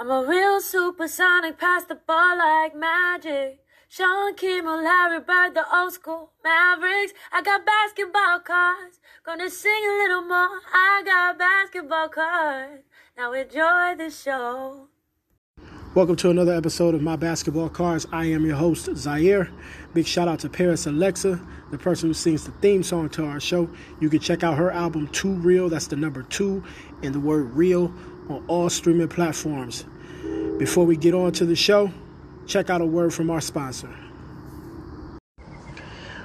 I'm a real supersonic, pass the ball like magic. Sean Kimmel, Larry Bird, the old school Mavericks. I got basketball cards, gonna sing a little more. I got basketball cards. Now enjoy the show. Welcome to another episode of My Basketball Cards. I am your host, Zaire. Big shout out to Paris Alexa, the person who sings the theme song to our show. You can check out her album, Too Real. That's the number two and the word real on all streaming platforms. Before we get on to the show, check out a word from our sponsor.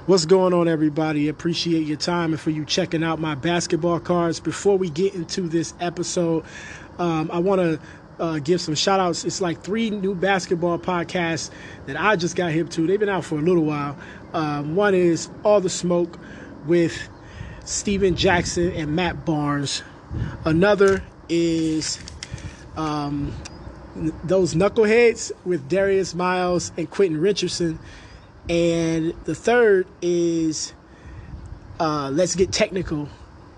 What's going on, everybody? Appreciate your time and for you checking out my basketball cards. Before we get into this episode, um, I want to uh, give some shout outs. It's like three new basketball podcasts that I just got hip to. They've been out for a little while. Um, one is All the Smoke with Stephen Jackson and Matt Barnes. Another is um, Those Knuckleheads with Darius Miles and Quentin Richardson. And the third is uh, Let's Get Technical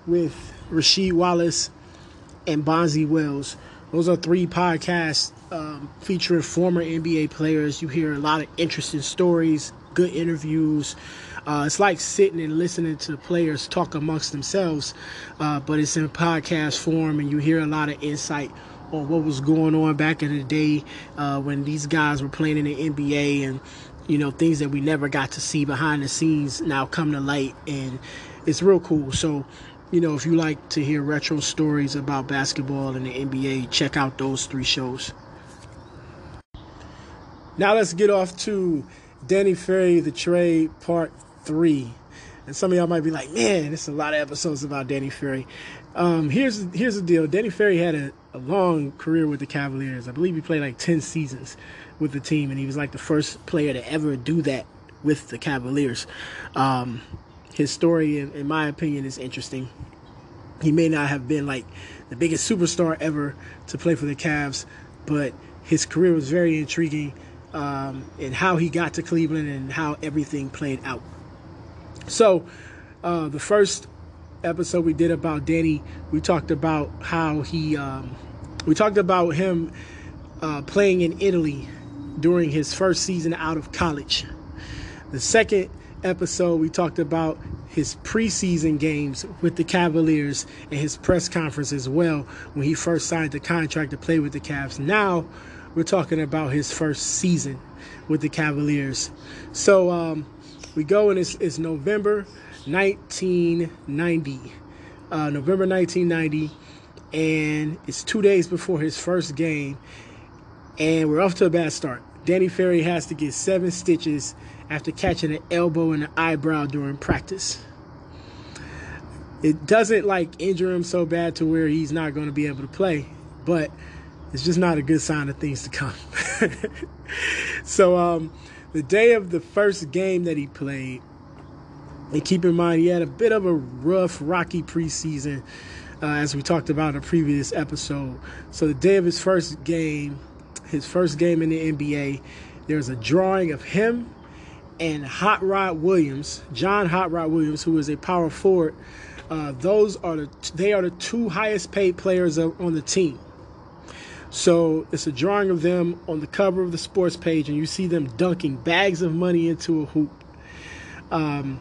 with Rasheed Wallace and Bonzi Wells. Those are three podcasts um, featuring former NBA players. You hear a lot of interesting stories, good interviews. Uh, it's like sitting and listening to players talk amongst themselves, uh, but it's in podcast form, and you hear a lot of insight on what was going on back in the day uh, when these guys were playing in the NBA, and you know things that we never got to see behind the scenes now come to light, and it's real cool. So you know, if you like to hear retro stories about basketball and the NBA, check out those three shows. Now let's get off to Danny Ferry, the trade part three. And some of y'all might be like, man, it's a lot of episodes about Danny Ferry. Um, here's here's the deal. Danny Ferry had a, a long career with the Cavaliers. I believe he played like 10 seasons with the team, and he was like the first player to ever do that with the Cavaliers. Um, his story, in, in my opinion, is interesting. He may not have been like the biggest superstar ever to play for the Cavs, but his career was very intriguing um, in how he got to Cleveland and how everything played out. So, uh, the first episode we did about Danny, we talked about how he, um, we talked about him uh, playing in Italy during his first season out of college. The second episode, we talked about his preseason games with the Cavaliers and his press conference as well when he first signed the contract to play with the Cavs. Now we're talking about his first season with the Cavaliers. So um, we go and it's, it's November 1990. Uh, November 1990, and it's two days before his first game, and we're off to a bad start. Danny Ferry has to get seven stitches after catching an elbow and an eyebrow during practice. It doesn't like injure him so bad to where he's not going to be able to play, but it's just not a good sign of things to come. so, um, the day of the first game that he played, and keep in mind he had a bit of a rough, rocky preseason, uh, as we talked about in a previous episode. So, the day of his first game, his first game in the NBA, there's a drawing of him and Hot Rod Williams, John Hot Rod Williams, who is a power forward. Uh, those are the they are the two highest paid players on the team. So it's a drawing of them on the cover of the sports page, and you see them dunking bags of money into a hoop. Um,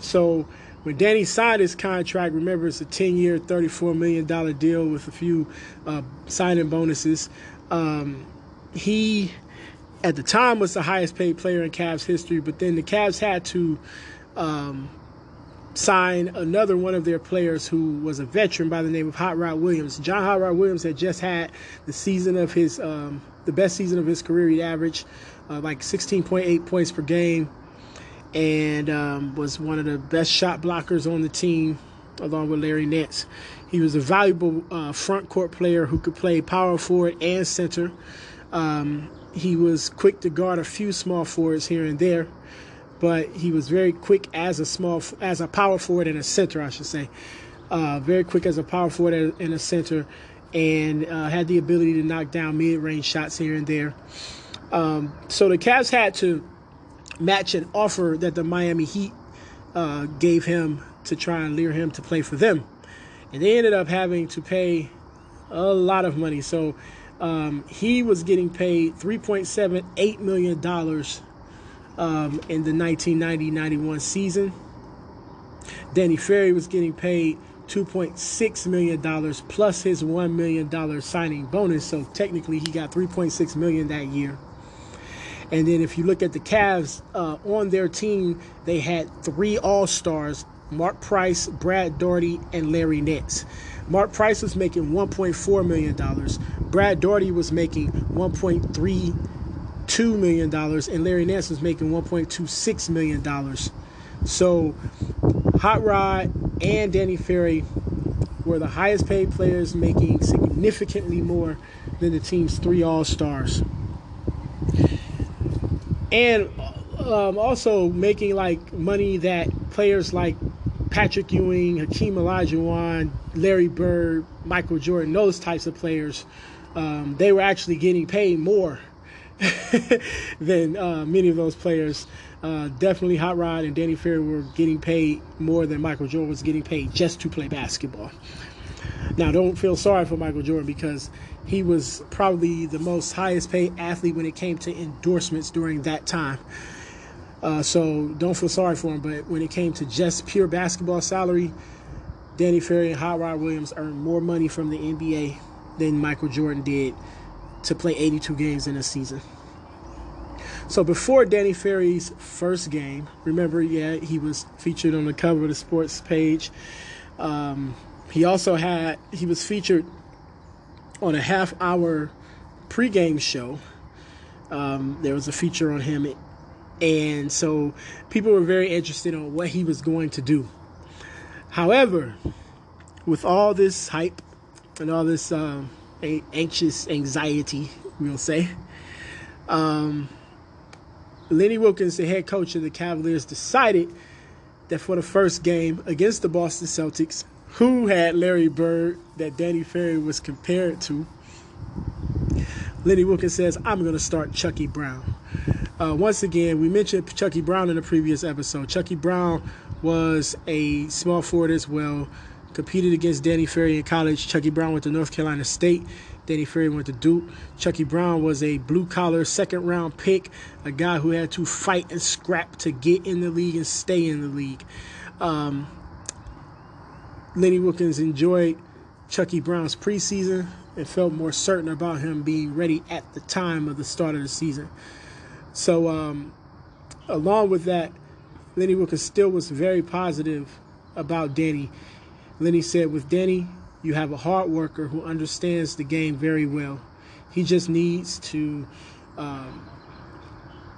so when Danny signed his contract, remember it's a 10-year, $34 million deal with a few uh, signing bonuses. Um, he at the time was the highest paid player in Cavs history, but then the Cavs had to um, sign another one of their players who was a veteran by the name of Hot Rod Williams. John Hot Rod Williams had just had the season of his, um, the best season of his career. He averaged uh, like 16.8 points per game and um, was one of the best shot blockers on the team along with Larry Nance. He was a valuable uh, front court player who could play power forward and center. Um, he was quick to guard a few small forwards here and there, but he was very quick as a small as a power forward and a center, I should say. Uh, very quick as a power forward and a center, and uh, had the ability to knock down mid-range shots here and there. Um, so the Cavs had to match an offer that the Miami Heat uh, gave him to try and lure him to play for them, and they ended up having to pay a lot of money. So Um, he was getting paid $3.78 million um, in the 1990-91 season. Danny Ferry was getting paid $2.6 million plus his $1 million signing bonus. So technically he got 3.6 million that year. And then if you look at the Cavs uh, on their team, they had three All-Stars, Mark Price, Brad Daugherty, and Larry Nance. Mark Price was making $1.4 million. Brad Daugherty was making $1.32 million. And Larry Nance was making $1.26 million. So Hot Rod and Danny Ferry were the highest paid players, making significantly more than the team's three All Stars. And um, also making like money that players like Patrick Ewing, Hakeem Olajuwon, Larry Bird, Michael Jordan, those types of players, um, they were actually getting paid more than uh, many of those players. Uh, definitely Hot Rod and Danny Ferry were getting paid more than Michael Jordan was getting paid just to play basketball. Now, don't feel sorry for Michael Jordan because he was probably the most highest paid athlete when it came to endorsements during that time. Uh, so don't feel sorry for him. But when it came to just pure basketball salary, Danny Ferry and Hot Rod Williams earned more money from the NBA than Michael Jordan did to play 82 games in a season. So before Danny Ferry's first game, remember, yeah, he was featured on the cover of the sports page. Um, he also had he was featured on a half hour pregame show. Um, there was a feature on him, and so people were very interested on what he was going to do. However, with all this hype and all this um, anxious anxiety, we'll say, um, Lenny Wilkens, the head coach of the Cavaliers, decided that for the first game against the Boston Celtics, who had Larry Bird that Danny Ferry was compared to, Lenny Wilkens says, I'm going to start Chucky Brown. Uh, once again, we mentioned Chucky Brown in the previous episode. Chucky Brown was a small forward as well, competed against Danny Ferry in college. Chucky Brown went to North Carolina State. Danny Ferry went to Duke. Chucky Brown was a blue collar second round pick, a guy who had to fight and scrap to get in the league and stay in the league. Um, Lenny Wilkens enjoyed Chucky Brown's preseason and felt more certain about him being ready at the time of the start of the season. So, um, along with that, Lenny Wilkens still was very positive about Danny. Lenny said, with Denny, you have a hard worker who understands the game very well. He just needs to um,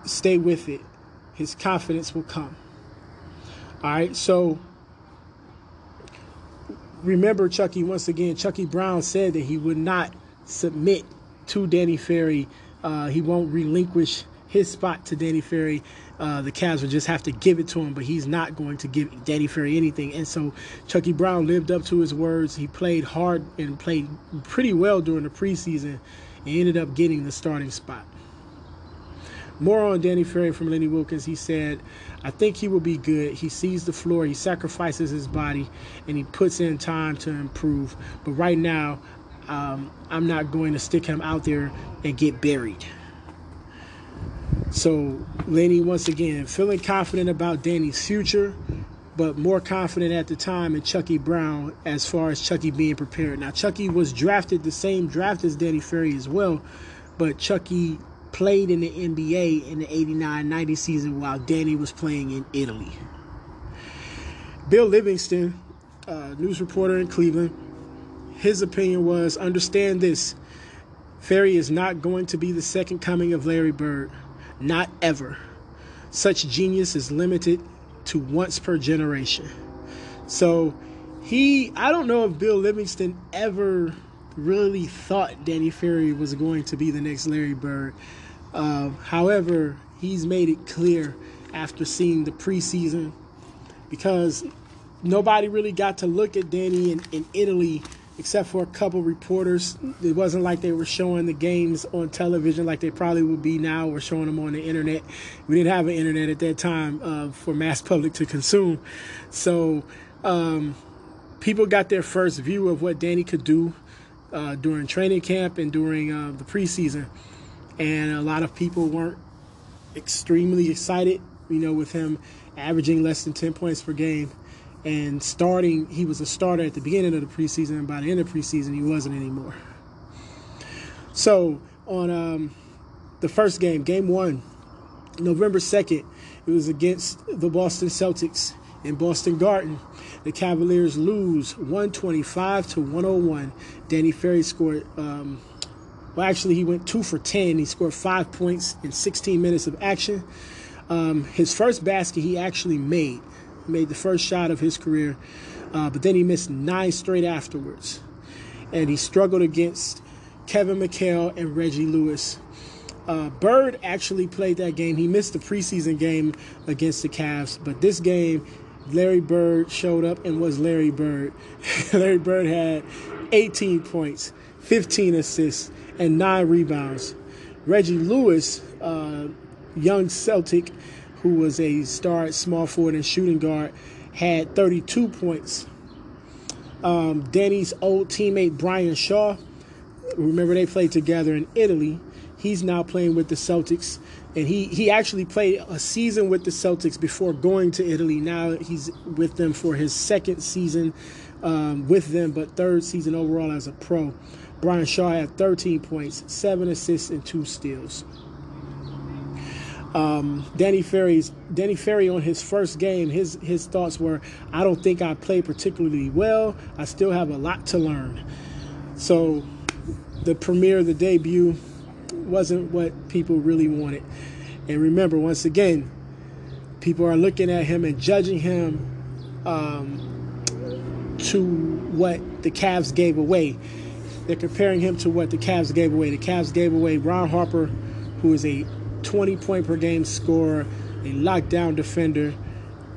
stay with it. His confidence will come. All right, so remember, Chucky, once again, Chucky Brown said that he would not submit to Danny Ferry. Uh, he won't relinquish his spot to Danny Ferry. Uh, the Cavs will just have to give it to him, but he's not going to give Danny Ferry anything. And so Chucky Brown lived up to his words. He played hard and played pretty well during the preseason and ended up getting the starting spot. More on Danny Ferry from Lenny Wilkens. He said, I think he will be good. He sees the floor, he sacrifices his body, and he puts in time to improve. But right now, um, I'm not going to stick him out there and get buried. So Lenny, once again, feeling confident about Danny's future, but more confident at the time in Chucky Brown as far as Chucky being prepared. Now, Chucky was drafted the same draft as Danny Ferry as well, but Chucky played in the NBA in the 89 90 season while Danny was playing in Italy. Bill Livingston, uh, news reporter in Cleveland, his opinion was understand this Ferry is not going to be the second coming of Larry Bird. Not ever. Such genius is limited to once per generation. So he, I don't know if Bill Livingston ever really thought Danny Ferry was going to be the next Larry Bird. Uh, however, he's made it clear after seeing the preseason because nobody really got to look at Danny in, in Italy except for a couple reporters. It wasn't like they were showing the games on television like they probably would be now or showing them on the internet. We didn't have an internet at that time uh, for mass public to consume. So um, people got their first view of what Danny could do. uh, during training camp and during uh, the preseason, and a lot of people weren't extremely excited. You know, with him averaging less than 10 points per game and starting. He was a starter at the beginning of the preseason, and by the end of preseason, he wasn't anymore. So on um, the first game, game one, November 2nd, it was against the Boston Celtics in Boston Garden. The Cavaliers lose 125 to 101. Danny Ferry scored, um, well, actually, he went two for 10. He scored five points in 16 minutes of action. Um, his first basket he actually made, made the first shot of his career, uh, but then he missed nine straight afterwards. And he struggled against Kevin McHale and Reggie Lewis. Uh, Bird actually played that game. He missed the preseason game against the Cavs, but this game, Larry Bird showed up and was Larry Bird. Larry Bird had 18 points, 15 assists, and nine rebounds. Reggie Lewis, uh, young Celtic, who was a star small forward and shooting guard, had 32 points. Um, Danny's old teammate Brian Shaw, remember they played together in Italy. He's now playing with the Celtics, and he he actually played a season with the Celtics before going to Italy. Now he's with them for his second season um, with them, but third season overall as a pro. Brian Shaw had 13 points, seven assists, and two steals. Um, Danny Ferry's Danny Ferry on his first game, his his thoughts were, I don't think I played particularly well. I still have a lot to learn. So the premiere, the debut, wasn't what people really wanted. And remember, once again, people are looking at him and judging him um, to what the Cavs gave away. They're comparing him to what the Cavs gave away. The Cavs gave away Ron Harper, who is a 20 point per game scorer, a lockdown defender,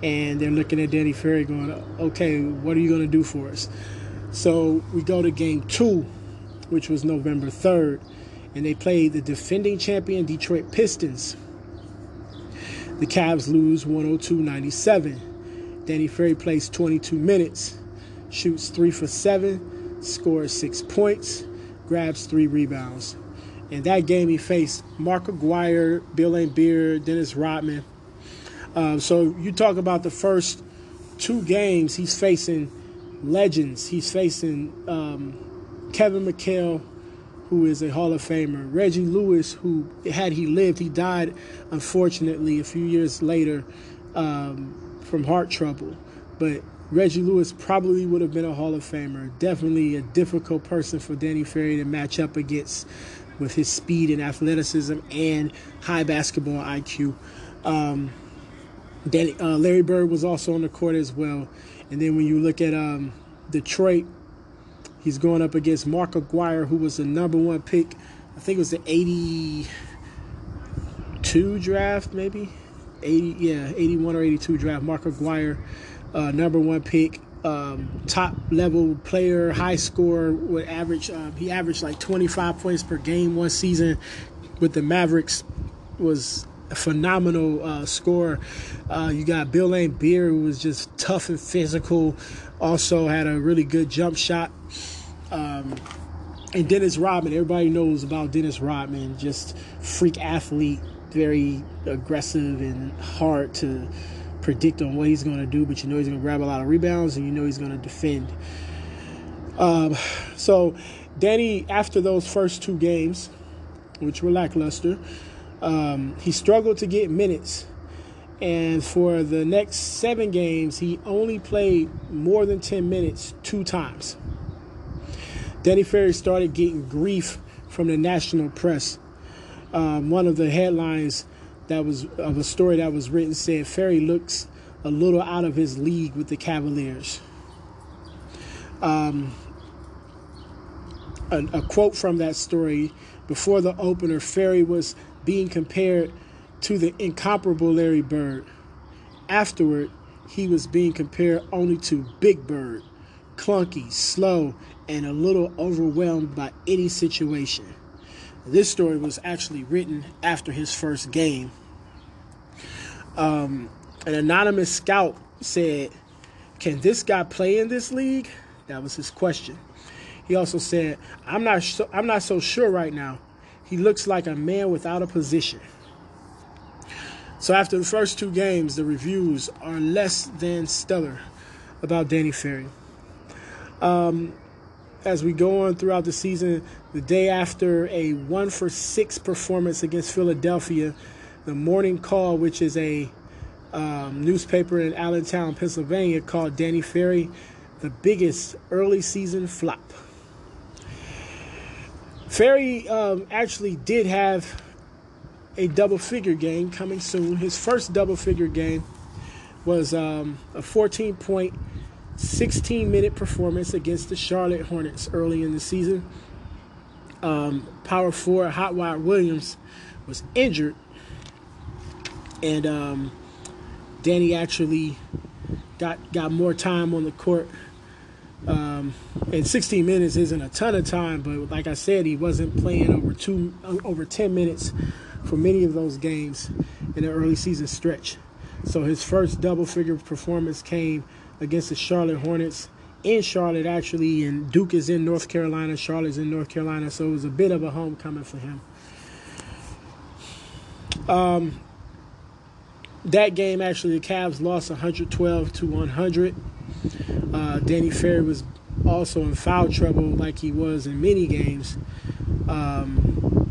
and they're looking at Danny Ferry going, okay, what are you going to do for us? So we go to game two, which was November 3rd, and they played the defending champion Detroit Pistons. The Cavs lose 102 97. Danny Ferry plays 22 minutes, shoots 3 for 7, scores 6 points, grabs 3 rebounds. In that game, he faced Mark Aguirre, Bill Laimbeer, Dennis Rodman. Um, so you talk about the first two games, he's facing legends. He's facing um, Kevin McHale, who is a Hall of Famer, Reggie Lewis, who had he lived, he died unfortunately a few years later um, from heart trouble. But Reggie Lewis probably would have been a Hall of Famer. Definitely a difficult person for Danny Ferry to match up against with his speed and athleticism and high basketball IQ. Um, Danny, uh, Larry Bird was also on the court as well. And then when you look at um, Detroit, he's going up against Mark Aguirre, who was the number one pick. I think it was the 82 draft, maybe. 80, yeah, 81 or 82 draft. Mark Aguirre, uh, number one pick um, top level player, high scorer, would average. Um, he averaged like 25 points per game one season with the Mavericks. Was a phenomenal uh, scorer. Uh, you got Bill Laimbeer, who was just tough and physical. Also had a really good jump shot. Um, and Dennis Rodman, everybody knows about Dennis Rodman, just freak athlete, very aggressive and hard to predict on what he's going to do, but you know he's going to grab a lot of rebounds and you know he's going to defend. Um, so, Danny, after those first two games, which were lackluster, um, he struggled to get minutes. And for the next seven games, he only played more than 10 minutes two times. Danny Ferry started getting grief from the national press. Um, one of the headlines that was of a story that was written said Ferry looks a little out of his league with the Cavaliers. Um, a, a quote from that story before the opener, Ferry was being compared to the incomparable Larry Bird. Afterward, he was being compared only to Big Bird, clunky, slow, and a little overwhelmed by any situation. This story was actually written after his first game. Um, an anonymous scout said, Can this guy play in this league? That was his question. He also said, "I'm not so, I'm not so sure right now. He looks like a man without a position." So after the first two games, the reviews are less than stellar about Danny Ferry. Um, as we go on throughout the season, the day after a one for six performance against Philadelphia, the Morning Call, which is a um, newspaper in Allentown, Pennsylvania, called Danny Ferry the biggest early season flop. Ferry um, actually did have a double figure game coming soon. His first double figure game was um, a 14 point, 16 minute performance against the Charlotte Hornets early in the season. Um, power forward Hot Rod Williams was injured, and um, Danny actually got got more time on the court. Um, and 16 minutes isn't a ton of time, but like I said, he wasn't playing over two over 10 minutes for many of those games in the early season stretch. So his first double figure performance came against the Charlotte Hornets in Charlotte, actually, and Duke is in North Carolina, Charlotte's in North Carolina, so it was a bit of a homecoming for him. Um, that game, actually, the Cavs lost 112 to 100. Uh, Danny Ferry was also in foul trouble, like he was in many games. Um,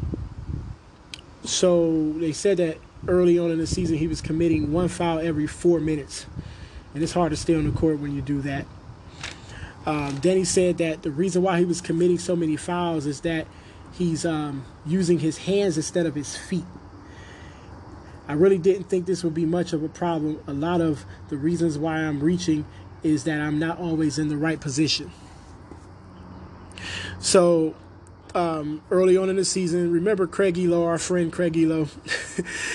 so they said that early on in the season he was committing one foul every four minutes, and it's hard to stay on the court when you do that. Um, said that the reason why he was committing so many fouls is that he's um, using his hands instead of his feet. I really didn't think this would be much of a problem. A lot of the reasons why I'm reaching is that I'm not always in the right position. So um, early on in the season. Remember Craig Ehlo, our friend Craig Ehlo.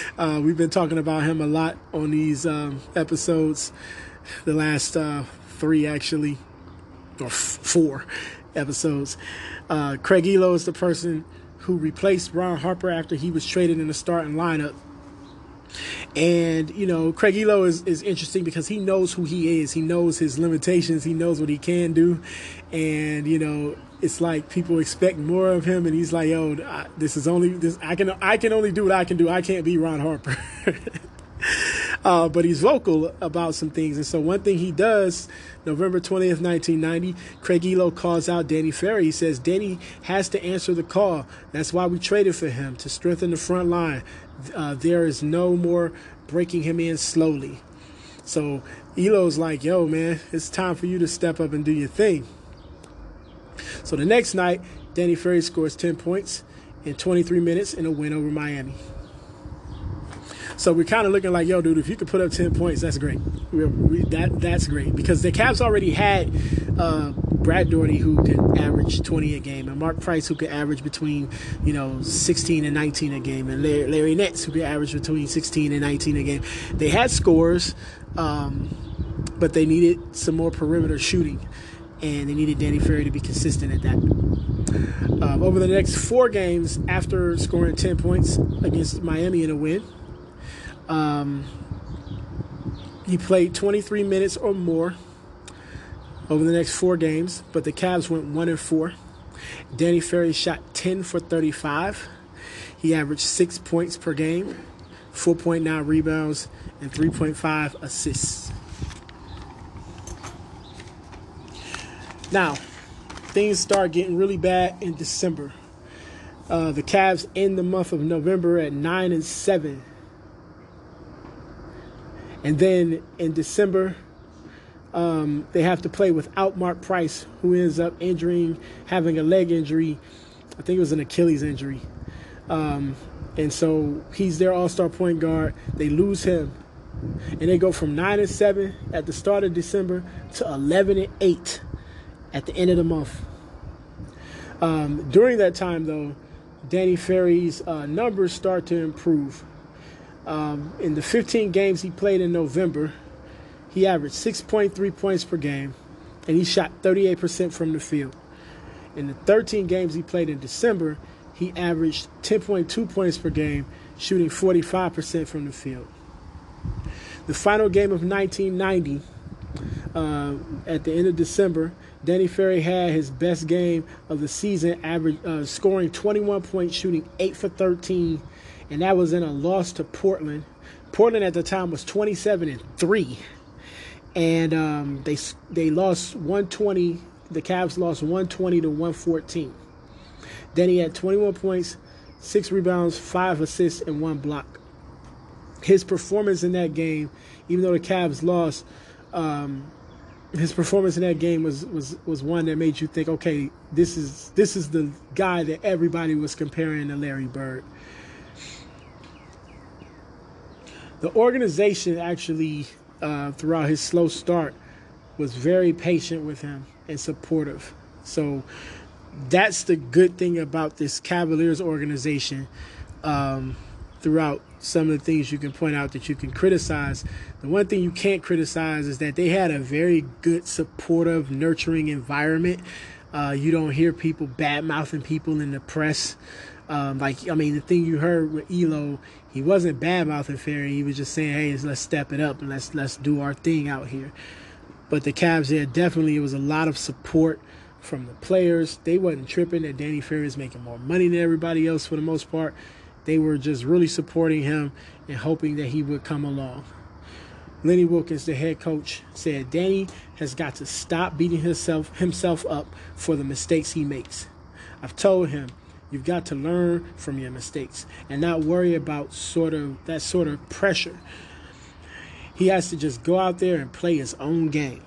uh, we've been talking about him a lot on these um, episodes, the last uh, three actually, or f- four episodes. Uh, Craig Ehlo is the person who replaced Ron Harper after he was traded in the starting lineup. And you know, Craig Ehlo is, is interesting because he knows who he is. He knows his limitations. He knows what he can do, and you know, it's like people expect more of him, and he's like, "Yo, I, this is only this. I can I can only do what I can do. I can't be Ron Harper." uh, but he's vocal about some things, and so one thing he does, November twentieth, nineteen ninety, Craig Ehlo calls out Danny Ferry. He says Danny has to answer the call. That's why we traded for him to strengthen the front line. Uh, there is no more breaking him in slowly. So Ehlo's like, "Yo, man, it's time for you to step up and do your thing." So the next night, Danny Ferry scores 10 points in 23 minutes in a win over Miami. So we're kind of looking like, yo, dude, if you could put up 10 points, that's great. We, we, that That's great because the Cavs already had uh, Brad Daugherty, who could average 20 a game, and Mark Price, who could average between, you know, 16 and 19 a game, and Larry, Larry Nance, who could average between 16 and 19 a game. They had scores, um, but they needed some more perimeter shooting and they needed Danny Ferry to be consistent at that. Um, over the next four games, after scoring 10 points against Miami in a win, um, he played 23 minutes or more over the next four games, but the Cavs went one and four. Danny Ferry shot 10 for 35. He averaged six points per game, 4.9 rebounds, and 3.5 assists. Now, things start getting really bad in December. Uh, the Cavs end the month of November at nine and seven, and then in December, um, they have to play without Mark Price, who ends up injuring, having a leg injury. I think it was an Achilles injury. Um, and so he's their all star point guard. They lose him. And they go from 9 and 7 at the start of December to 11 and 8 at the end of the month. Um, during that time, though, Danny Ferry's uh, numbers start to improve. Um, in the 15 games he played in November, he averaged 6.3 points per game, and he shot 38% from the field. In the 13 games he played in December, he averaged 10.2 points per game, shooting 45% from the field. The final game of 1990, uh, at the end of December, Danny Ferry had his best game of the season, average uh, scoring 21 points, shooting 8 for 13, and that was in a loss to Portland. Portland at the time was 27 and 3, and um, they they lost 120. The Cavs lost 120 to 114. Then he had 21 points, six rebounds, five assists, and one block. His performance in that game, even though the Cavs lost, um, his performance in that game was was was one that made you think, okay, this is this is the guy that everybody was comparing to Larry Bird. The organization actually, uh, throughout his slow start, was very patient with him and supportive. So that's the good thing about this Cavaliers organization. Um, throughout some of the things you can point out that you can criticize. The one thing you can't criticize is that they had a very good, supportive, nurturing environment. Uh, you don't hear people bad mouthing people in the press. Um, like I mean, the thing you heard with Ehlo, he wasn't bad mouthing Ferry. He was just saying, "Hey, let's step it up and let's let's do our thing out here." But the Cavs, there definitely it was a lot of support from the players. They wasn't tripping that Danny Ferry is making more money than everybody else for the most part. They were just really supporting him and hoping that he would come along. Lenny Wilkens, the head coach, said Danny has got to stop beating himself himself up for the mistakes he makes. I've told him you've got to learn from your mistakes and not worry about sort of that sort of pressure. He has to just go out there and play his own game.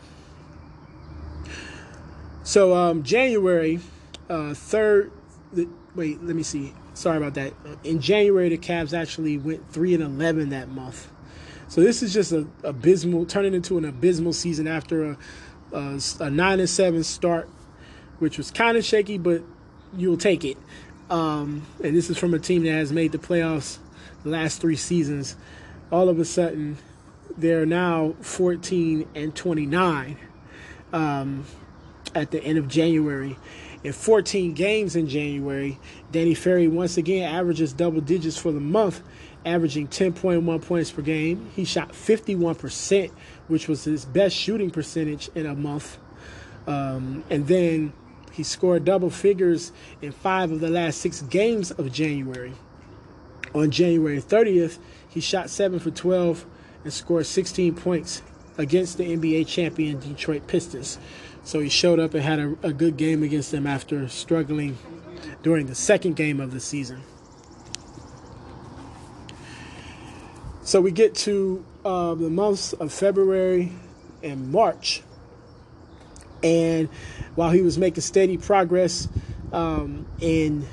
So um, January uh, third, wait, let me see. Sorry about that. In January, the Cavs actually went three and eleven that month. So this is just a abysmal, turning into an abysmal season after a, a, a nine and seven start, which was kind of shaky, but you'll take it. Um, and this is from a team that has made the playoffs the last three seasons. All of a sudden, they're now 14 and 29 um, at the end of January. In 14 games in January, Danny Ferry once again averages double digits for the month, averaging 10.1 points per game. He shot 51%, which was his best shooting percentage in a month. Um, and then he scored double figures in five of the last six games of January. On January 30th, he shot 7 for 12 and scored 16 points against the NBA champion Detroit Pistons. So he showed up and had a, a good game against them after struggling during the second game of the season. So we get to uh, the months of February and March. And while he was making steady progress um, in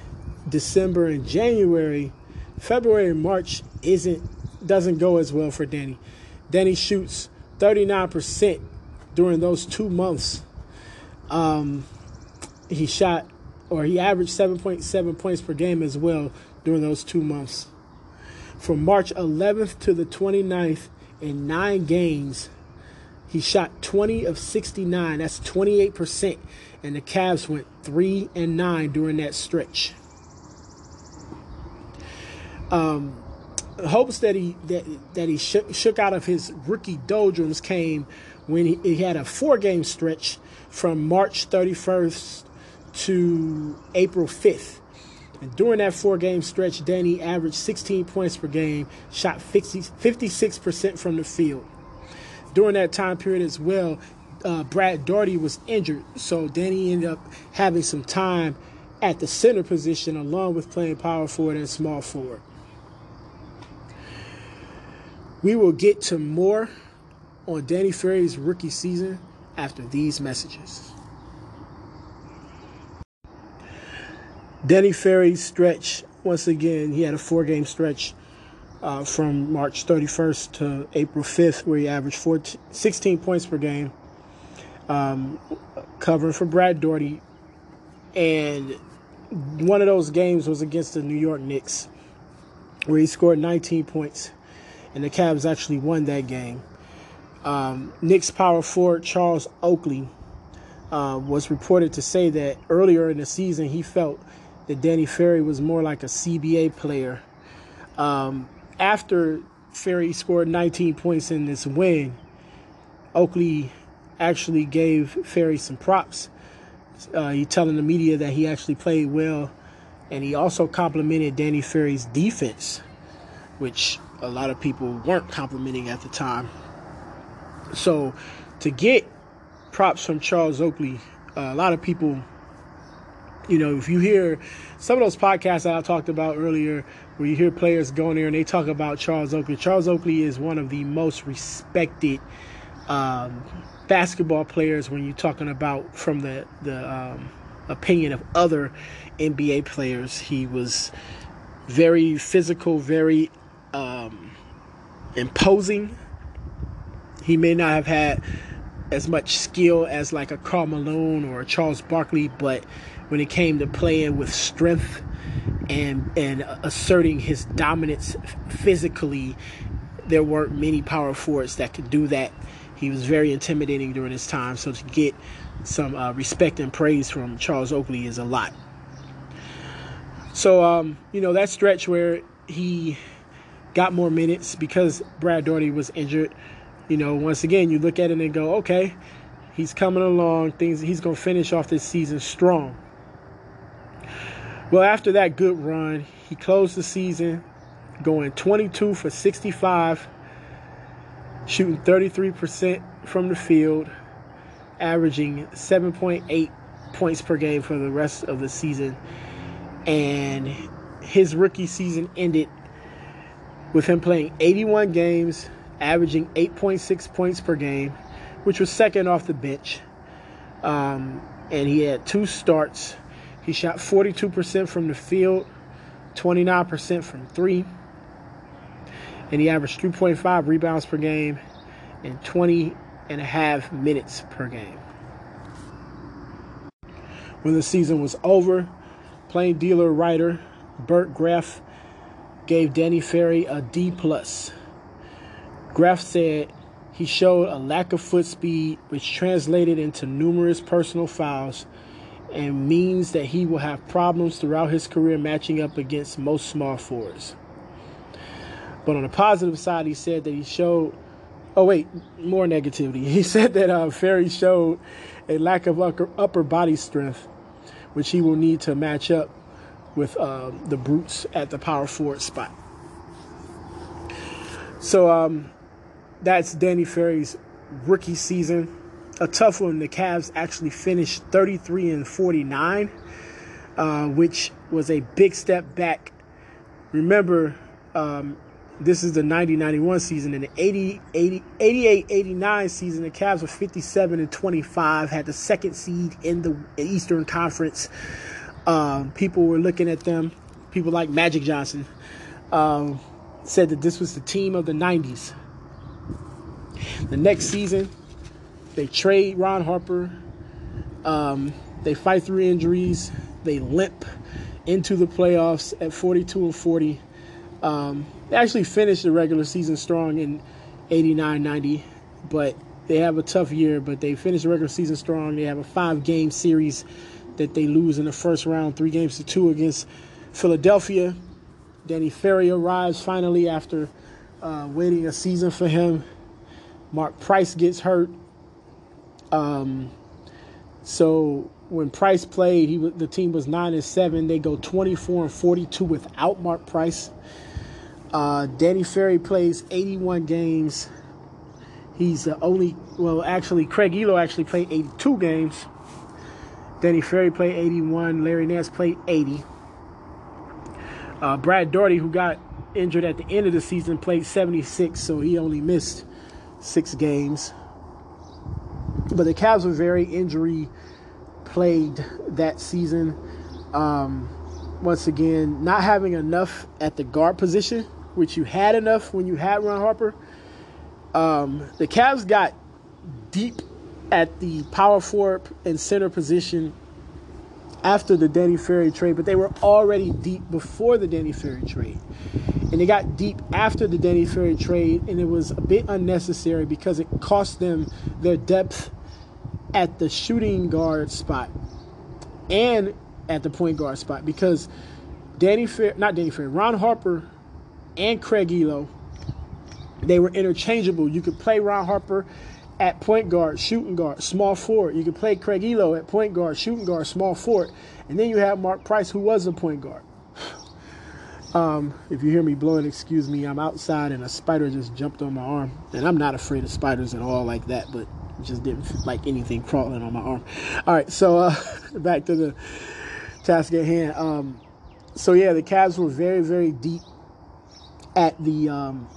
December and January, February and March isn't doesn't go as well for Danny. Danny shoots 39% during those two months um, he shot or he averaged 7.7 points per game as well during those two months. From March 11th to the 29th, in nine games, he shot 20 of 69. That's 28%. And the Cavs went 3 and 9 during that stretch. Um, hopes that he that, that he shook, shook out of his rookie doldrums came when he, he had a four game stretch from March 31st to April 5th. And during that four game stretch, Danny averaged 16 points per game, shot 50, 56% from the field. During that time period as well, uh, Brad Daugherty was injured, so Danny ended up having some time at the center position along with playing power forward and small forward. We will get to more on Danny Ferry's rookie season after these messages. Danny Ferry's stretch, once again, he had a four game stretch uh, from March 31st to April 5th, where he averaged 14, 16 points per game, um, covering for Brad Daugherty. And one of those games was against the New York Knicks, where he scored 19 points. And the Cavs actually won that game. Um, Knicks power forward Charles Oakley uh, was reported to say that earlier in the season he felt that Danny Ferry was more like a CBA player. Um, after Ferry scored 19 points in this win, Oakley actually gave Ferry some props. Uh, he telling the media that he actually played well, and he also complimented Danny Ferry's defense, which a lot of people weren't complimenting at the time. So, to get props from Charles Oakley, uh, a lot of people, you know, if you hear some of those podcasts that I talked about earlier, where you hear players going there and they talk about Charles Oakley. Charles Oakley is one of the most respected um, basketball players when you're talking about from the the um, opinion of other NBA players. He was very physical, very um, imposing. He may not have had as much skill as like a Karl Malone or a Charles Barkley, but when it came to playing with strength and and asserting his dominance physically, there weren't many power forwards that could do that. He was very intimidating during his time, so to get some uh, respect and praise from Charles Oakley is a lot. So, um, you know, that stretch where he got more minutes because Brad Daugherty was injured, you know, once again, you look at it and go, okay, he's coming along. Things he's going to finish off this season strong. Well, after that good run, he closed the season going 22 for 65, shooting 33% from the field, averaging 7.8 points per game for the rest of the season. And his rookie season ended with him playing 81 games, averaging 8.6 points per game, which was second off the bench. Um, and he had two starts he shot 42% from the field, 29% from three, and he averaged 3.5 rebounds per game and 20 and a half minutes per game. When the season was over, plain dealer writer Burt Graeff gave Danny Ferry a D plus. Graeff said he showed a lack of foot speed, which translated into numerous personal fouls and means that he will have problems throughout his career matching up against most small forwards. But on the positive side, he said that he showed. Oh wait, more negativity. He said that uh, Ferry showed a lack of upper, upper body strength, which he will need to match up with uh, the brutes at the power forward spot. So um, that's Danny Ferry's rookie season a tough one. The Cavs actually finished 33 and 49, uh, which was a big step back. Remember, um, this is the 90 91 season. and the 80, 80, 88 89 season, the Cavs were 57 and 25, had the second seed in the Eastern Conference. Um, people were looking at them, people like Magic Johnson, um, said that this was the team of the 90s. The next season, they trade Ron Harper. Um, they fight through injuries. They limp into the playoffs at 42 and 40. Um, they actually finished the regular season strong in 89 90, but they have a tough year. But they finished the regular season strong. They have a five game series that they lose in the first round, three games to two against Philadelphia. Danny Ferry arrives finally after uh, waiting a season for him. Mark Price gets hurt. Um, so when Price played, he the team was nine and seven. They go 24 and 42 without Mark Price. Uh, Danny Ferry plays 81 games. He's the only well, actually, Craig Ehlo actually played 82 games. Danny Ferry played 81. Larry Nance played 80. Uh, Brad Daugherty, who got injured at the end of the season, played 76, so he only missed six games. But the Cavs were very injury plagued that season. Um, once again, not having enough at the guard position, which you had enough when you had Ron Harper. Um, the Cavs got deep at the power forward and center position after the Danny Ferry trade, but they were already deep before the Danny Ferry trade. And they got deep after the Danny Ferry trade, and it was a bit unnecessary because it cost them their depth at the shooting guard spot and at the point guard spot because Danny Fair, not Danny Fair, Ron Harper and Craig Ehlo, they were interchangeable. You could play Ron Harper at point guard, shooting guard, small forward. You could play Craig Ehlo at point guard, shooting guard, small forward. And then you have Mark Price, who was a point guard. Um, if you hear me blowing, excuse me. I'm outside and a spider just jumped on my arm. And I'm not afraid of spiders at all like that, but just didn't feel like anything crawling on my arm. All right, so uh, back to the task at hand. Um, so yeah, the Cavs were very, very deep at the um,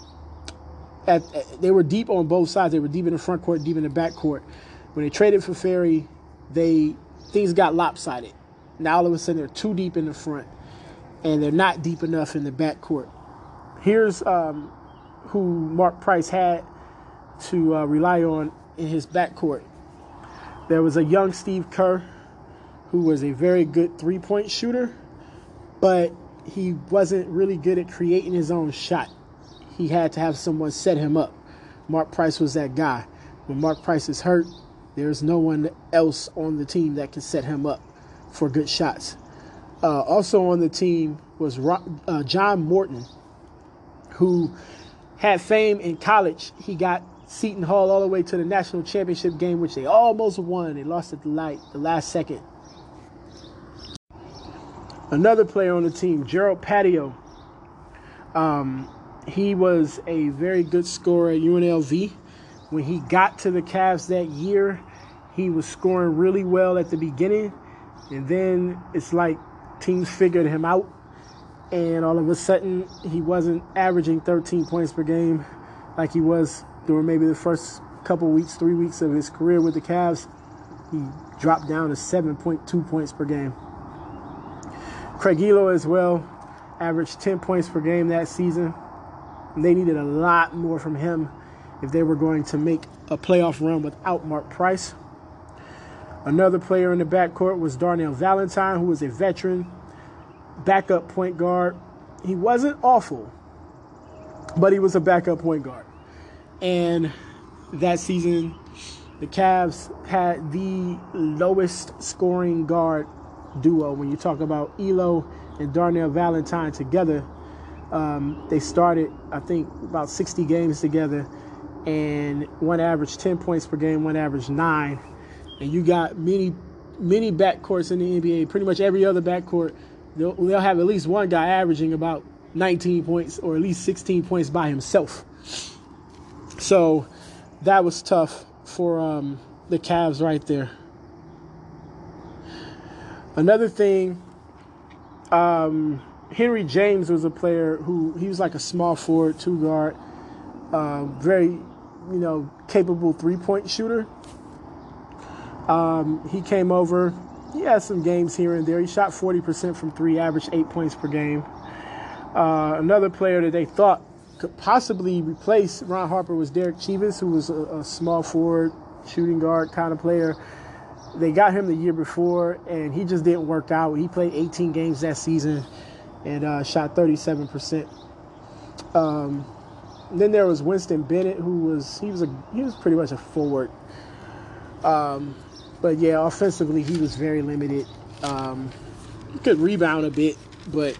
at, at, they were deep on both sides. They were deep in the front court, deep in the back court. When they traded for Ferry, they things got lopsided. Now all of a sudden they're too deep in the front and they're not deep enough in the back court. Here's um, who Mark Price had to uh, rely on in his backcourt. There was a young Steve Kerr who was a very good three point shooter, but he wasn't really good at creating his own shot. He had to have someone set him up. Mark Price was that guy. When Mark Price is hurt, there's no one else on the team that can set him up for good shots. Uh, also on the team was uh, John Morton, who had fame in college. He got Seton Hall all the way to the national championship game, which they almost won. They lost at the light, the last second. Another player on the team, Gerald Paddio. Um, he was a very good scorer at UNLV. When he got to the Cavs that year, he was scoring really well at the beginning. And then it's like teams figured him out, and all of a sudden he wasn't averaging 13 points per game like he was during maybe the first couple weeks, three weeks of his career with the Cavs. He dropped down to 7.2 points per game. Craig Ehlo as well averaged 10 points per game that season. They needed a lot more from him if they were going to make a playoff run without Mark Price. Another player in the backcourt was Darnell Valentine, who was a veteran backup point guard. He wasn't awful, but he was a backup point guard. And that season, the Cavs had the lowest scoring guard duo. When you talk about Ehlo and Darnell Valentine together, um, they started, I think, about 60 games together, and one averaged 10 points per game, one averaged nine and you got many many backcourts in the NBA. Pretty much every other backcourt, they'll, they'll have at least one guy averaging about 19 points or at least 16 points by himself. So that was tough for um, the Cavs right there. Another thing, um, Henry James was a player who he was like a small forward, two guard, uh, very, you know, capable three point shooter. Um, he came over. He had some games here and there. He shot 40% from three, averaged eight points per game. Uh, another player that they thought could possibly replace Ron Harper was Derrick Chievous, who was a, a small forward, shooting guard kind of player. They got him the year before, and he just didn't work out. He played 18 games that season and uh, shot 37%. Um, then there was Winston Bennett, who was he was a he was pretty much a forward. Um, but yeah, offensively he was very limited. Um, he could rebound a bit, but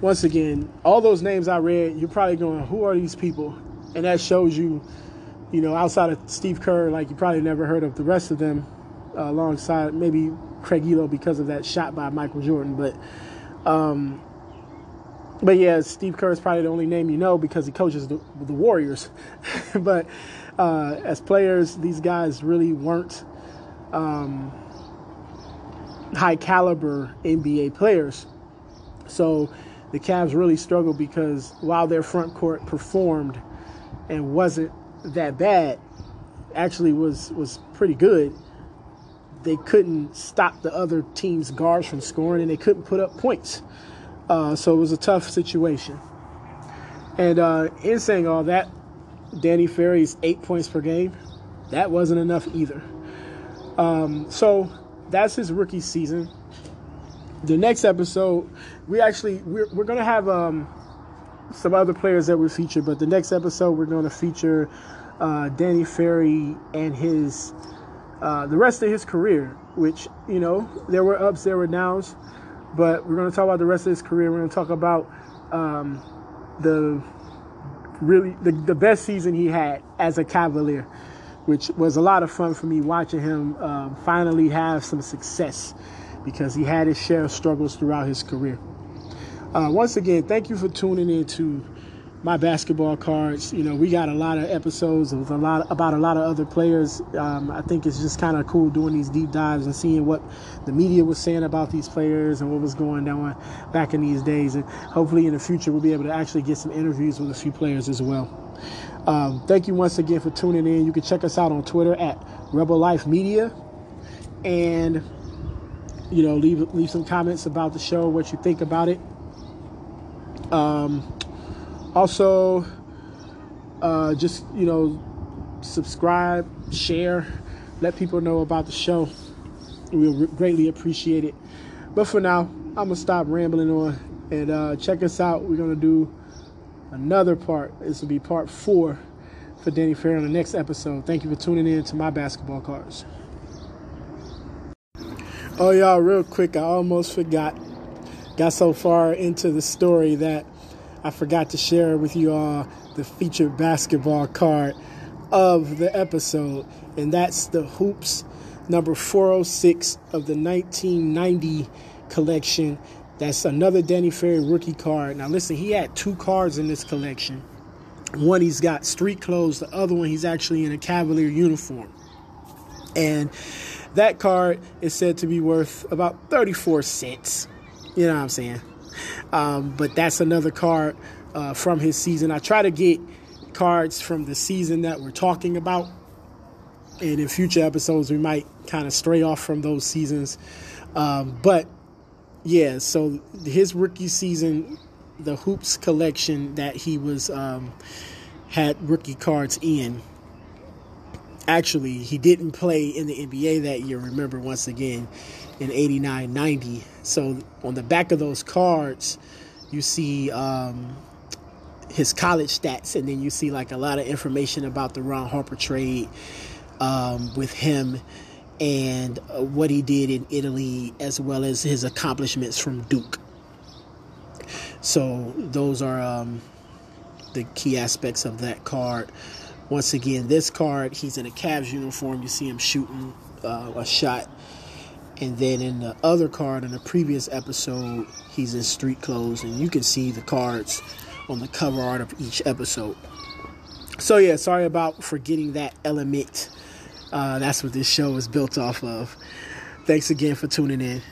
once again, all those names I read, you're probably going, "Who are these people?" And that shows you, you know, outside of Steve Kerr, like you probably never heard of the rest of them, uh, alongside maybe Craig Ehlo because of that shot by Michael Jordan. But, um, but yeah, Steve Kerr is probably the only name you know because he coaches the, the Warriors. but uh, as players, these guys really weren't um, high caliber NBA players. So the Cavs really struggled because while their front court performed and wasn't that bad, actually was was pretty good. They couldn't stop the other team's guards from scoring, and they couldn't put up points. Uh, so it was a tough situation. And uh, in saying all that, Danny Ferry's eight points per game, that wasn't enough either. Um, so that's his rookie season. The next episode, we actually we're, we're gonna have um, some other players that we feature, but the next episode we're gonna feature uh, Danny Ferry and his uh, the rest of his career. Which you know there were ups, there were downs, but we're gonna talk about the rest of his career. We're gonna talk about um, the really the, the best season he had as a Cavalier which was a lot of fun for me watching him um, finally have some success because he had his share of struggles throughout his career. Uh, once again, thank you for tuning in to my basketball cards. You know, we got a lot of episodes with a lot about a lot of other players. Um, I think it's just kind of cool doing these deep dives and seeing what the media was saying about these players and what was going on back in these days. And hopefully, in the future, we'll be able to actually get some interviews with a few players as well. Um, thank you once again for tuning in. You can check us out on Twitter at Rebel Life Media, and you know, leave leave some comments about the show, what you think about it. Um, also, uh, just you know, subscribe, share, let people know about the show. We'll re- greatly appreciate it. But for now, I'm gonna stop rambling on and uh, check us out. We're gonna do another part. This will be part four for Danny Ferry on the next episode. Thank you for tuning in to my basketball cards. Oh, y'all, real quick, I almost forgot. Got so far into the story that I forgot to share with you all the featured basketball card of the episode, and that's the Hoops number 406 of the 1990 collection. That's another Danny Ferry rookie card. Now, listen, he had two cards in this collection. One, he's got street clothes, the other one, he's actually in a Cavalier uniform. And that card is said to be worth about 34 cents. You know what I'm saying? Um, but that's another card uh, from his season. I try to get cards from the season that we're talking about. And in future episodes, we might kind of stray off from those seasons. Um, but yeah, so his rookie season, the hoops collection that he was um, had rookie cards in actually he didn't play in the NBA that year. Remember once again in 89 90. So on the back of those cards, you see um, his college stats, and then you see like a lot of information about the Ron Harper trade um, with him and uh, what he did in Italy, as well as his accomplishments from Duke. So those are um, the key aspects of that card. Once again, this card, he's in a Cavs uniform. You see him shooting uh, a shot. And then in the other card, in the previous episode, he's in street clothes. And you can see the cards on the cover art of each episode. So, yeah, sorry about forgetting that element. Uh, that's what this show is built off of. Thanks again for tuning in.